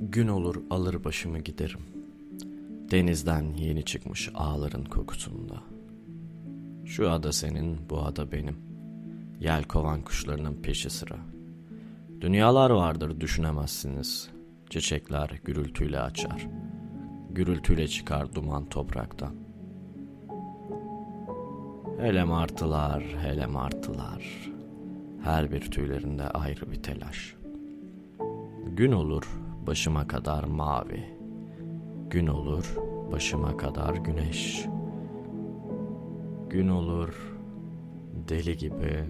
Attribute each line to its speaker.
Speaker 1: Gün olur alır başımı giderim. Denizden yeni çıkmış ağların kokusunda. Şu ada senin, bu ada benim. Yel kovan kuşlarının peşi sıra. Dünyalar vardır düşünemezsiniz. Çiçekler gürültüyle açar. Gürültüyle çıkar duman topraktan. Hele martılar, hele martılar. Her bir tüylerinde ayrı bir telaş. Gün olur başıma kadar mavi. Gün olur başıma kadar güneş. Gün olur deli gibi